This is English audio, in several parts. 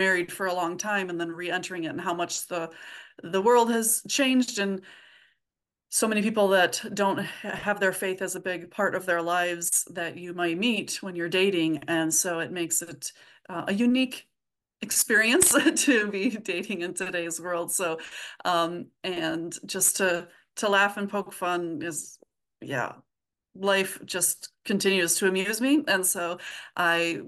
married for a long time and then re-entering it and how much the the world has changed and so many people that don't have their faith as a big part of their lives that you might meet when you're dating. And so it makes it uh, a unique experience to be dating in today's world. So um and just to to laugh and poke fun is yeah life just continues to amuse me. And so i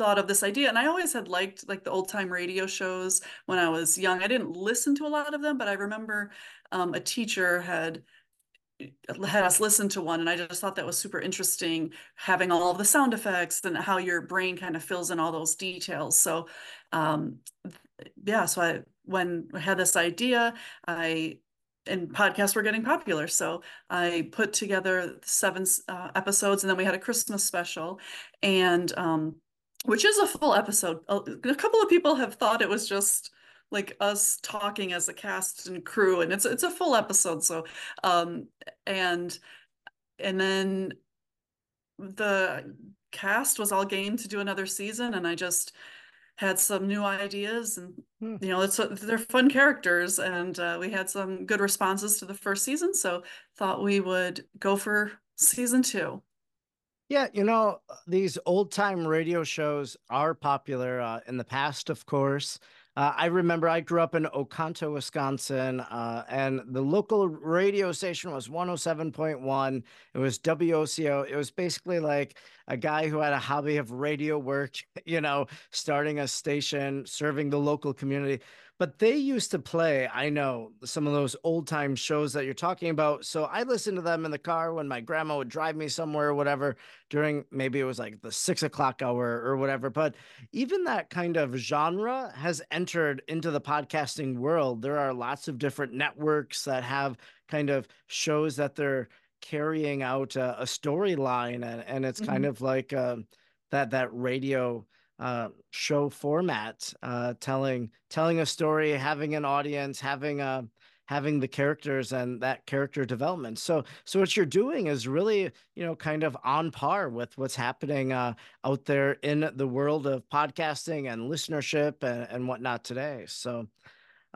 thought of this idea and i always had liked like the old time radio shows when i was young i didn't listen to a lot of them but i remember um, a teacher had had us listen to one and i just thought that was super interesting having all the sound effects and how your brain kind of fills in all those details so um, yeah so i when i had this idea i and podcasts were getting popular. So I put together seven uh, episodes, and then we had a Christmas special, and um, which is a full episode. A, a couple of people have thought it was just like us talking as a cast and crew, and it's it's a full episode. So, um, and and then the cast was all game to do another season, and I just had some new ideas and hmm. you know it's they're fun characters and uh, we had some good responses to the first season so thought we would go for season two yeah, you know, these old time radio shows are popular uh, in the past, of course. Uh, I remember I grew up in Oconto, Wisconsin, uh, and the local radio station was 107.1. It was WOCO. It was basically like a guy who had a hobby of radio work, you know, starting a station, serving the local community. But they used to play, I know, some of those old time shows that you're talking about. So I listened to them in the car when my grandma would drive me somewhere or whatever during maybe it was like the six o'clock hour or whatever. But even that kind of genre has entered into the podcasting world. There are lots of different networks that have kind of shows that they're carrying out a, a storyline and, and it's mm-hmm. kind of like um, that that radio uh, show format, uh, telling telling a story, having an audience, having a uh, having the characters and that character development. So so what you're doing is really you know kind of on par with what's happening uh, out there in the world of podcasting and listenership and, and whatnot today. So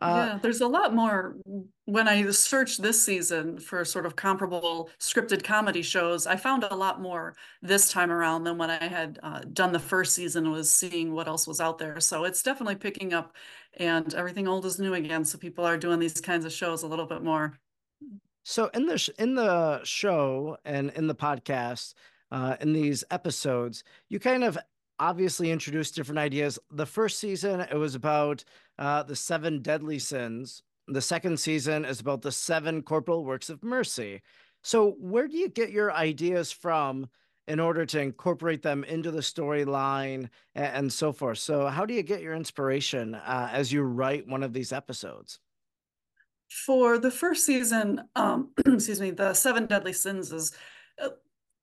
uh, yeah, there's a lot more. When I searched this season for sort of comparable scripted comedy shows, I found a lot more this time around than when I had uh, done the first season. Was seeing what else was out there, so it's definitely picking up, and everything old is new again. So people are doing these kinds of shows a little bit more. So in the sh- in the show and in the podcast, uh, in these episodes, you kind of obviously introduced different ideas. The first season, it was about uh, the seven deadly sins. The second season is about the seven corporal works of mercy. So, where do you get your ideas from in order to incorporate them into the storyline and, and, so forth? So, how do you get your inspiration uh, as you write one of these episodes? For the first season, um, excuse me, the seven deadly sins is uh,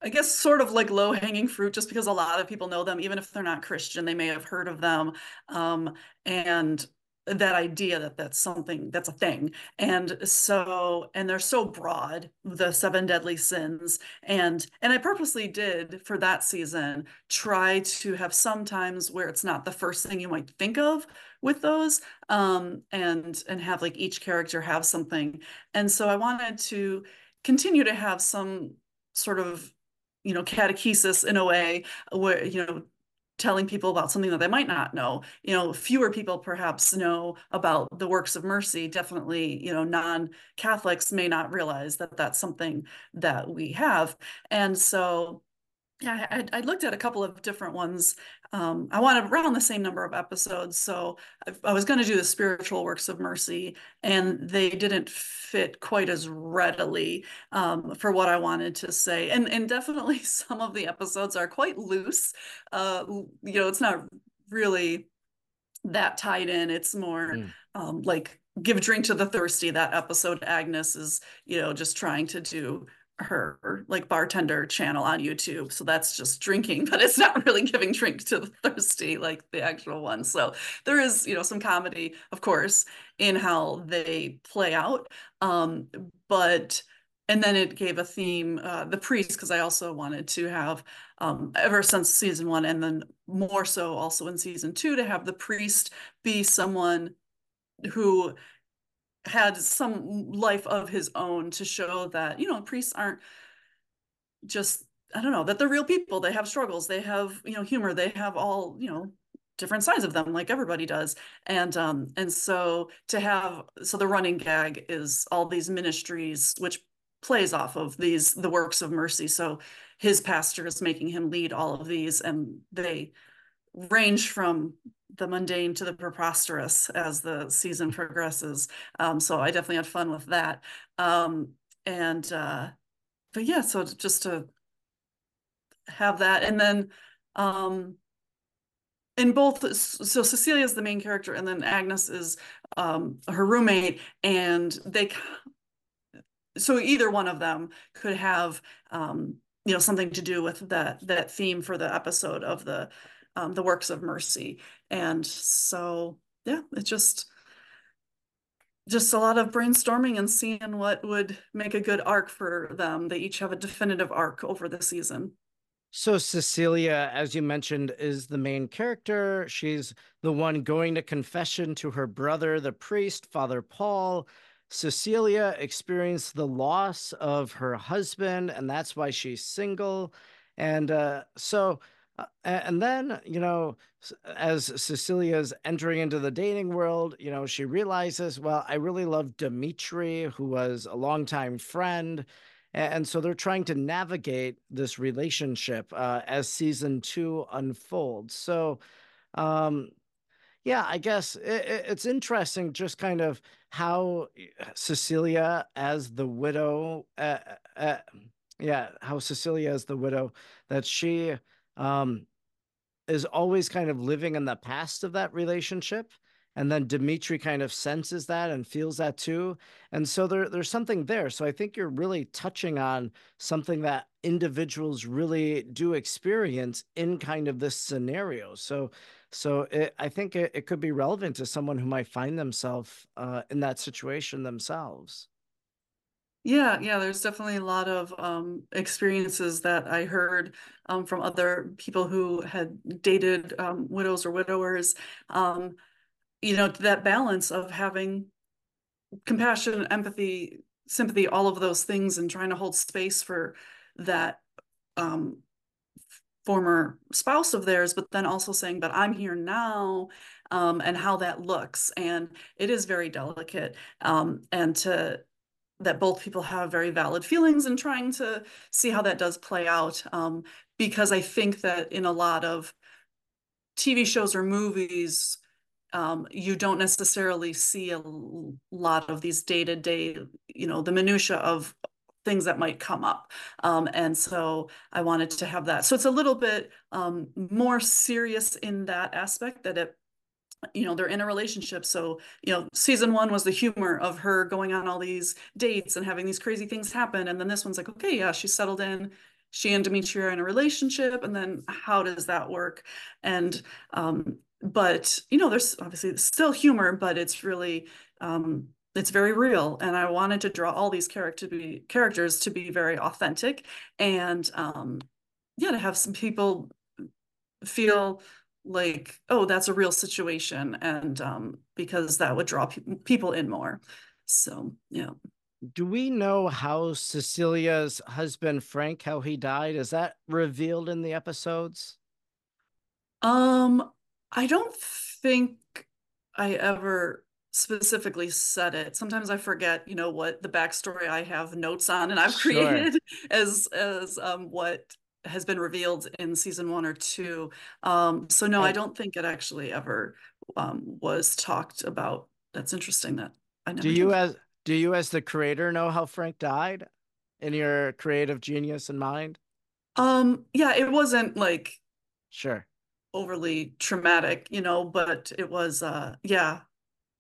I guess sort of like low hanging fruit, just because a lot of people know them, even if they're not Christian, they may have heard of them. Um, and that idea that that's something that's a thing. And so and they're so broad the seven deadly sins. And and i purposely did for that season try to have some times where it's not the first thing you might think of with those um and and have like each character have something. And so i wanted to continue to have some sort of you know catechesis in a way where you know telling people about something that they might not know you know fewer people perhaps know about the works of mercy definitely you know non-catholics may not realize that that's something that we have and so yeah, I, I, looked at a couple of different ones. Um, I wanted around the same number of episodes, so I, I was going to do the spiritual works of mercy, and they didn't fit quite as readily um, for what I wanted to say. And and definitely some of the episodes are quite loose. Uh, you know, it's not really that tied in. It's more mm. um, like give drink to the thirsty. That episode, Agnes is you know just trying to do her like bartender channel on YouTube. So that's just drinking, but it's not really giving drink to the thirsty like the actual one. So there is, you know, some comedy, of course, in how they play out. Um, but and then it gave a theme, uh, the priest, because I also wanted to have um, ever since season one, and then more so also in season two to have the priest be someone who had some life of his own to show that you know priests aren't just I don't know that they're real people. They have struggles. They have you know humor. They have all you know different sides of them like everybody does and um and so to have so the running gag is all these ministries which plays off of these the works of mercy so his pastor is making him lead all of these and they range from the mundane to the preposterous as the season progresses. Um so i definitely had fun with that. Um and uh but yeah so just to have that. And then um in both so cecilia is the main character and then agnes is um her roommate and they so either one of them could have um you know something to do with that that theme for the episode of the um the works of mercy and so yeah it's just just a lot of brainstorming and seeing what would make a good arc for them they each have a definitive arc over the season so Cecilia, as you mentioned, is the main character. She's the one going to confession to her brother, the priest, Father Paul. Cecilia experienced the loss of her husband, and that's why she's single. And uh, so, and then, you know, as Cecilia's entering into the dating world, you know, she realizes, well, I really love Dimitri, who was a longtime friend and so they're trying to navigate this relationship uh, as season two unfolds. So, um, yeah, I guess it, it's interesting just kind of how uh, Cecilia, as the widow, uh, uh, yeah, how Cecilia, as the widow, that she um, is always kind of living in the past of that relationship and then Dimitri kind of senses that and feels that too. And so there, there's something there. So I think you're really touching on something that individuals really do experience in kind of this scenario. So, so it, I think it, it, could be relevant to someone who might find themselves uh, in that situation themselves. Yeah, yeah, there's definitely a lot of um, experiences that I heard um, from other people who had dated um, widows or widowers. Um, you know that balance of having compassion empathy sympathy all of those things and trying to hold space for that um, former spouse of theirs but then also saying but i'm here now um, and how that looks and it is very delicate um, and to that both people have very valid feelings and trying to see how that does play out um, because i think that in a lot of tv shows or movies um, you don't necessarily see a lot of these day to day, you know, the minutia of things that might come up. Um, and so I wanted to have that. So it's a little bit um, more serious in that aspect that it, you know, they're in a relationship. So, you know, season one was the humor of her going on all these dates and having these crazy things happen. And then this one's like, okay, yeah, she's settled in. She and Dimitri are in a relationship. And then how does that work? And um, but you know there's obviously still humor but it's really um it's very real and i wanted to draw all these character to be characters to be very authentic and um yeah to have some people feel like oh that's a real situation and um because that would draw pe people in more so yeah do we know how cecilia's husband frank how he died is that revealed in the episodes um I don't think I ever specifically said it. Sometimes I forget, you know, what the backstory I have notes on and I've sure. created as as um what has been revealed in season one or two. Um, so no, I don't think it actually ever um, was talked about. That's interesting that I never. Do you as do you as the creator know how Frank died in your creative genius in mind? Um, yeah, it wasn't like sure overly traumatic, you know, but it was uh yeah,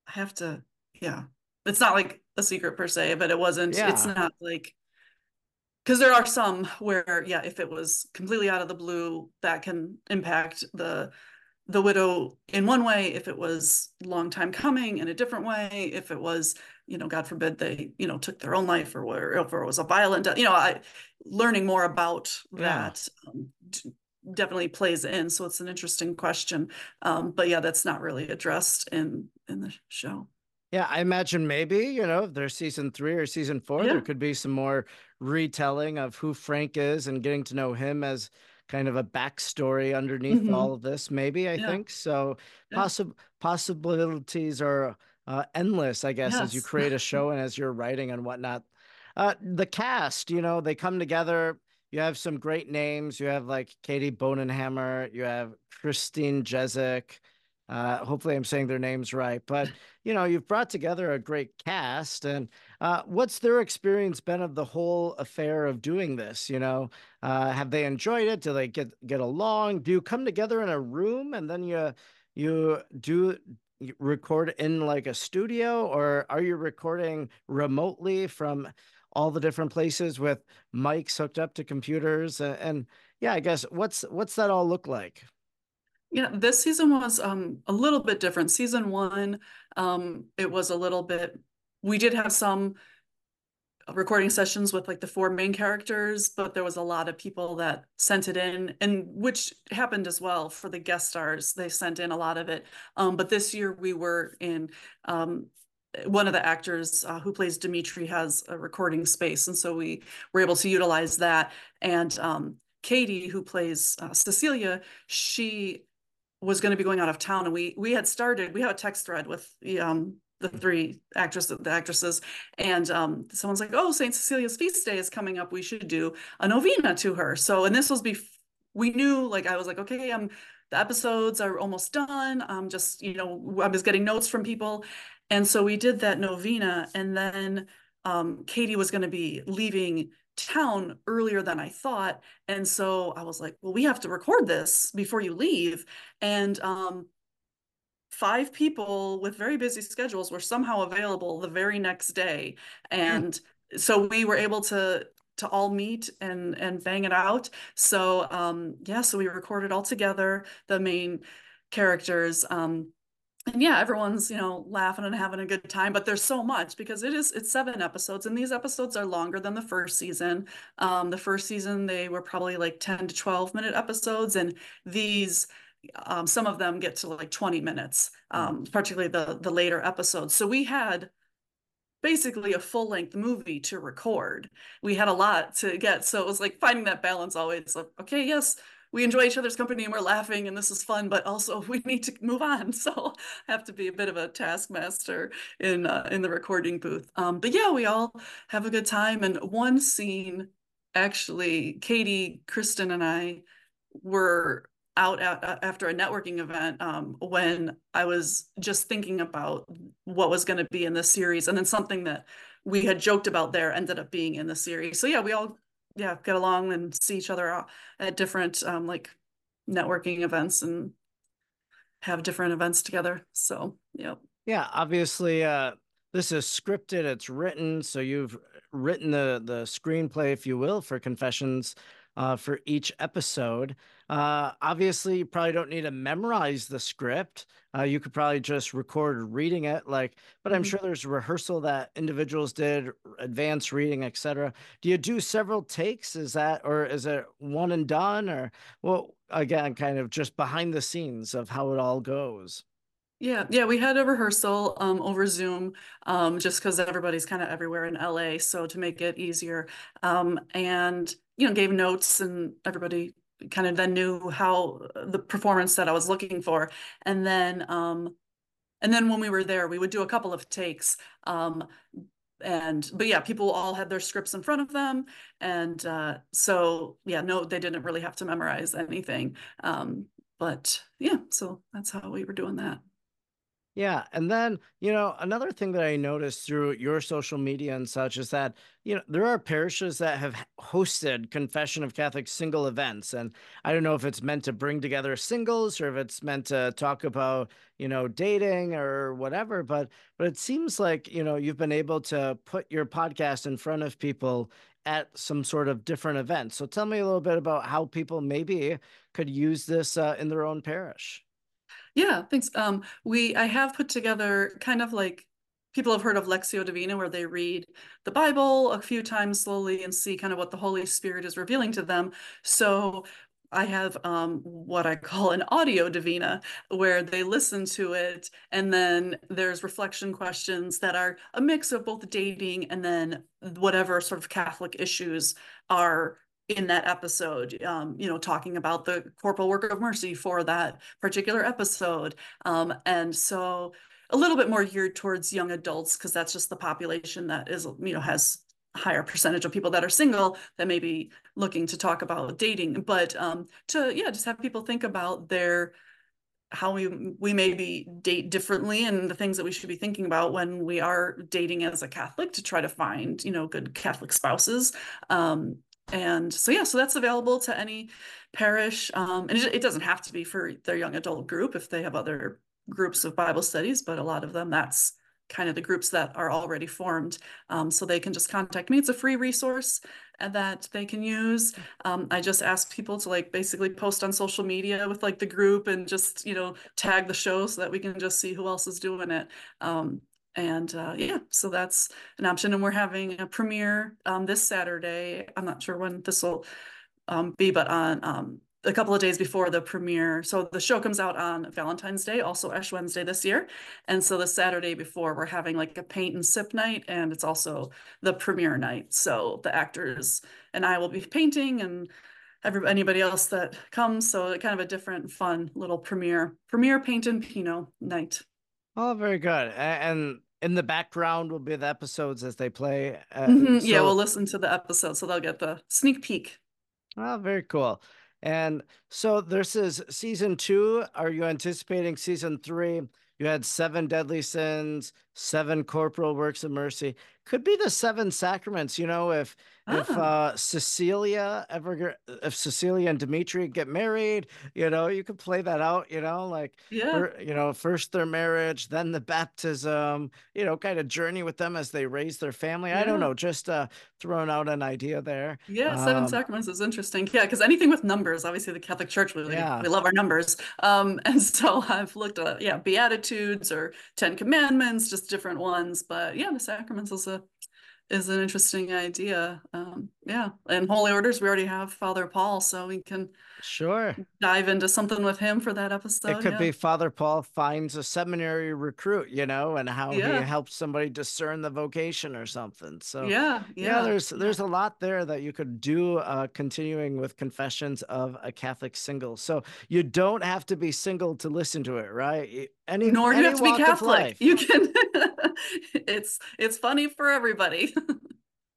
I have to yeah. It's not like a secret per se, but it wasn't yeah. it's not like because there are some where yeah, if it was completely out of the blue, that can impact the the widow in one way if it was long time coming in a different way if it was you know god forbid they you know took their own life or whatever if it was a violent you know i learning more about yeah. that um, definitely plays in. So it's an interesting question. Um, but yeah, that's not really addressed in in the show. Yeah, I imagine maybe, you know, if there's season three or season four, Yeah. there could be some more retelling of who Frank is and getting to know him as kind of a backstory underneath Mhm. all of this, maybe, I Yeah. think. So Yeah. possi- possibilities are uh, endless, I guess, as you create a show and as you're writing and whatnot. Uh, the cast, you know, they come together. You have some great names. You have like Katie Bonenhammer, you have Christine Jezik. Uh, hopefully, I'm saying their names right. But you know, you've brought together a great cast, and uh, what's their experience been of the whole affair of doing this? You know, uh, have they enjoyed it? Do they get get along? Do you come together in a room and then you you do record in like a studio, or are you recording remotely from all the different places with mics hooked up to computers? And, and yeah, I guess what's what's that all look like? Yeah, this season was um a little bit different. Season one, um, it was a little bit. We did have some recording sessions with like the four main characters, but there was a lot of people that sent it in, and which happened as well for the guest stars. They sent in a lot of it. Um, but this year we were in um one of the actors uh, who plays Dimitri has a recording space, and so we were able to utilize that. And um, Katie, who plays uh, Cecilia, she was going to be going out of town, and we we had started. We had a text thread with the um the three actresses, the actresses, and um, someone's like, "Oh, Saint Cecilia's feast day is coming up. We should do a novena to her." So, and this was before we knew. Like, I was like, "Okay, I'm." The episodes are almost done. I'm just, you know, I was getting notes from people, and so we did that novena, and then um, Katie was going to be leaving town earlier than I thought. And so I was like, well, we have to record this before you leave. And um, five people with very busy schedules were somehow available the very next day. And so we were able to to all meet and and bang it out. So um yeah, so we recorded all together the main characters. Um and yeah, everyone's, you know, laughing and having a good time, but there's so much because it is it's seven episodes and these episodes are longer than the first season. Um, the first season they were probably like 10 to 12 minute episodes and these um, some of them get to like 20 minutes, um, particularly the the later episodes. So we had basically a full length movie to record. We had a lot to get. So it was like finding that balance always of, okay, yes, we enjoy each other's company and we're laughing and this is fun, but also we need to move on. So I have to be a bit of a taskmaster in uh, in the recording booth. Um, but yeah, we all have a good time. And one scene, actually, Katie, Kristen, and I were out at, after a networking event um, when I was just thinking about what was going to be in the series, and then something that we had joked about there ended up being in the series. So yeah, we all yeah get along and see each other at different um, like networking events and have different events together. So yeah. Yeah, obviously, uh, this is scripted. It's written, so you've written the the screenplay, if you will, for Confessions uh, for each episode. Uh, obviously, you probably don't need to memorize the script. Uh, you could probably just record reading it, like. But I'm Mhm. sure there's rehearsal that individuals did, advanced reading, etc. Do you do several takes? Is that, or is it one and done, or well, again, kind of just behind the scenes of how it all goes? Yeah, yeah, we had a rehearsal um, over Zoom um, just because everybody's kind of everywhere in LA, so to make it easier. Um, and you know, gave notes, and everybody kind of then knew how the performance that I was looking for. And then, um, and then when we were there, we would do a couple of takes. Um, and but yeah, people all had their scripts in front of them, and uh, so yeah, no, they didn't really have to memorize anything. Um, but yeah, so that's how we were doing that. Yeah. And then, you know, another thing that I noticed through your social media and such is that, you know, there are parishes that have hosted Confession of Catholics single events. And I don't know if it's meant to bring together singles or if it's meant to talk about, you know, dating or whatever. But, but it seems like, you know, you've been able to put your podcast in front of people at some sort of different event. So tell me a little bit about how people maybe could use this uh, in their own parish. Yeah, thanks. Um, we I have put together kind of like people have heard of Lectio Divina, where they read the Bible a few times slowly and see kind of what the Holy Spirit is revealing to them. So I have um, what I call an audio Divina, where they listen to it, and then there's reflection questions that are a mix of both dating and then whatever sort of Catholic issues are in that episode. Um, you know, talking about the corporal work of mercy for that particular episode, um, and so a little bit more geared towards young adults because that's just the population that is you know has higher percentage of people that are single that may be looking to talk about dating but um to yeah just have people think about their how we we maybe date differently and the things that we should be thinking about when we are dating as a catholic to try to find you know good catholic spouses um and so yeah so that's available to any parish um and it, it doesn't have to be for their young adult group if they have other groups of bible studies but a lot of them that's kind of the groups that are already formed. Um, so they can just contact me. It's a free resource that they can use. Um, I just ask people to like basically post on social media with like the group and just, you know, tag the show so that we can just see who else is doing it. And uh, yeah, so that's an option. And we're having a premiere um, this Saturday. I'm not sure when this will um, be, but on um, a couple of days before the premiere. So the show comes out on Valentine's Day, also Ash Wednesday this year. And so the Saturday before, we're having like a paint and sip night, and it's also the premiere night. So the actors and I will be painting, and every, anybody else that comes. So kind of a different, fun little premiere premiere paint and Pinot night. Oh, very good. And in the background will be the episodes as they play. Uh, mm-hmm. so... Yeah, we'll listen to the episode, so they'll get the sneak peek. Oh, very cool. And so this is season two. Are you anticipating season three? You had seven deadly sins, seven corporal works of mercy. Could be the seven sacraments. You know, if ah. if uh, Cecilia ever, if Cecilia and Dimitri get married, you know, you could play that out. You know, like yeah, you know, first their marriage, then the baptism. You know, kind of journey with them as they raise their family. Yeah. I don't know, just uh, throwing out an idea there. Yeah, seven um, sacraments is interesting. Yeah, because anything with numbers, obviously the Catholic Church, we yeah. we love our numbers. Um, and so I've looked at yeah, Beatitudes or Ten Commandments, just different ones. But yeah, the sacraments is a is an interesting idea. Um, yeah, and holy orders, we already have Father Paul, so we can Sure. Dive into something with him for that episode. It could yeah. be Father Paul finds a seminary recruit, you know, and how yeah. he helps somebody discern the vocation or something. So yeah, yeah, yeah there's there's a lot there that you could do uh, continuing with confessions of a Catholic single. So you don't have to be single to listen to it, right? Any nor do you have to be Catholic. You can it's it's funny for everybody.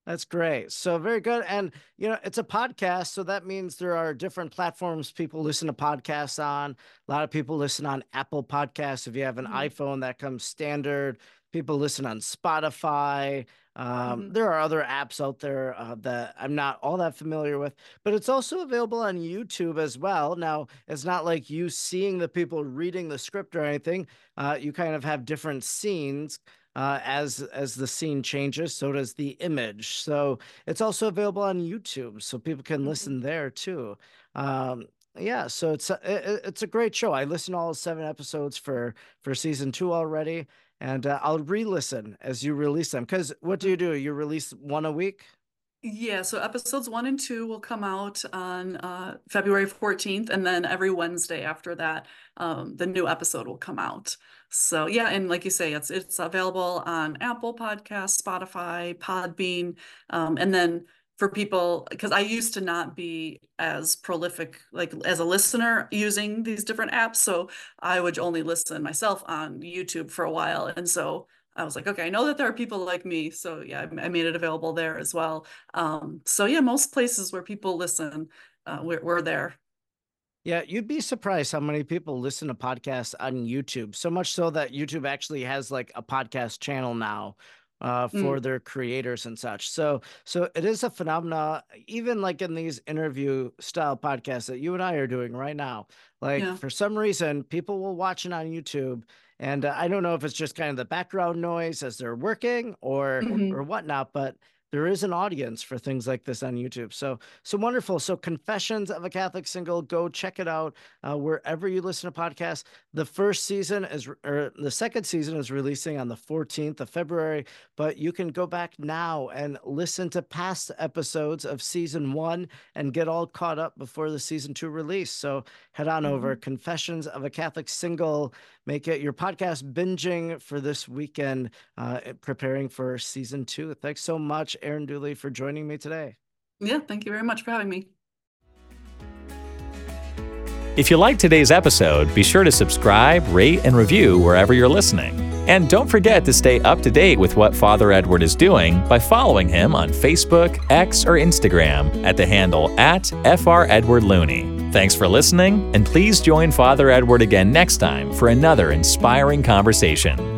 That's great. So very good. And you know, it's a podcast, so that means there are different platforms people listen to podcasts on. A lot of people listen on Apple Podcasts. If you have an mm-hmm. iPhone, that comes standard. People listen on Spotify. Um, mm-hmm. There are other apps out there uh, that I'm not all that familiar with, but it's also available on YouTube as well. Now, it's not like you seeing the people reading the script or anything. Uh, you kind of have different scenes uh, as as the scene changes. So does the image. So it's also available on YouTube, so people can mm-hmm. listen there too. Um, yeah, so it's a, it's a great show. I listened to all seven episodes for for season two already, and uh, I'll re-listen as you release them. Because what do you do? You release one a week? Yeah, so episodes one and two will come out on uh, February 14th, and then every Wednesday after that, um, the new episode will come out. So yeah, and like you say, it's it's available on Apple Podcasts, Spotify, Podbean, um, and then for people because I used to not be as prolific like as a listener using these different apps, so I would only listen myself on YouTube for a while, and so I was like, okay, I know that there are people like me. So yeah, I made it available there as well. Um, so yeah, most places where people listen, uh, we're, we're there. Yeah, you'd be surprised how many people listen to podcasts on YouTube. So much so that YouTube actually has like a podcast channel now uh, for mm. their creators and such. So, so it is a phenomena. Even like in these interview style podcasts that you and I are doing right now. Like yeah. for some reason, people will watch it on YouTube and uh, I don't know if it's just kind of the background noise as they're working or mm-hmm. or whatnot, but there is an audience for things like this on YouTube. So, so wonderful. So, Confessions of a Catholic Single, go check it out uh, wherever you listen to podcasts. The first season is, or the second season is releasing on the 14th of February, but you can go back now and listen to past episodes of season one and get all caught up before the season two release. So, head on mm-hmm. over Confessions of a Catholic Single. Make it your podcast binging for this weekend, uh, preparing for season two. Thanks so much, Erin Dooley, for joining me today. Yeah, thank you very much for having me. If you like today's episode, be sure to subscribe, rate, and review wherever you're listening. And don't forget to stay up to date with what Father Edward is doing by following him on Facebook, X, or Instagram at the handle at FR Edward Looney. Thanks for listening, and please join Father Edward again next time for another inspiring conversation.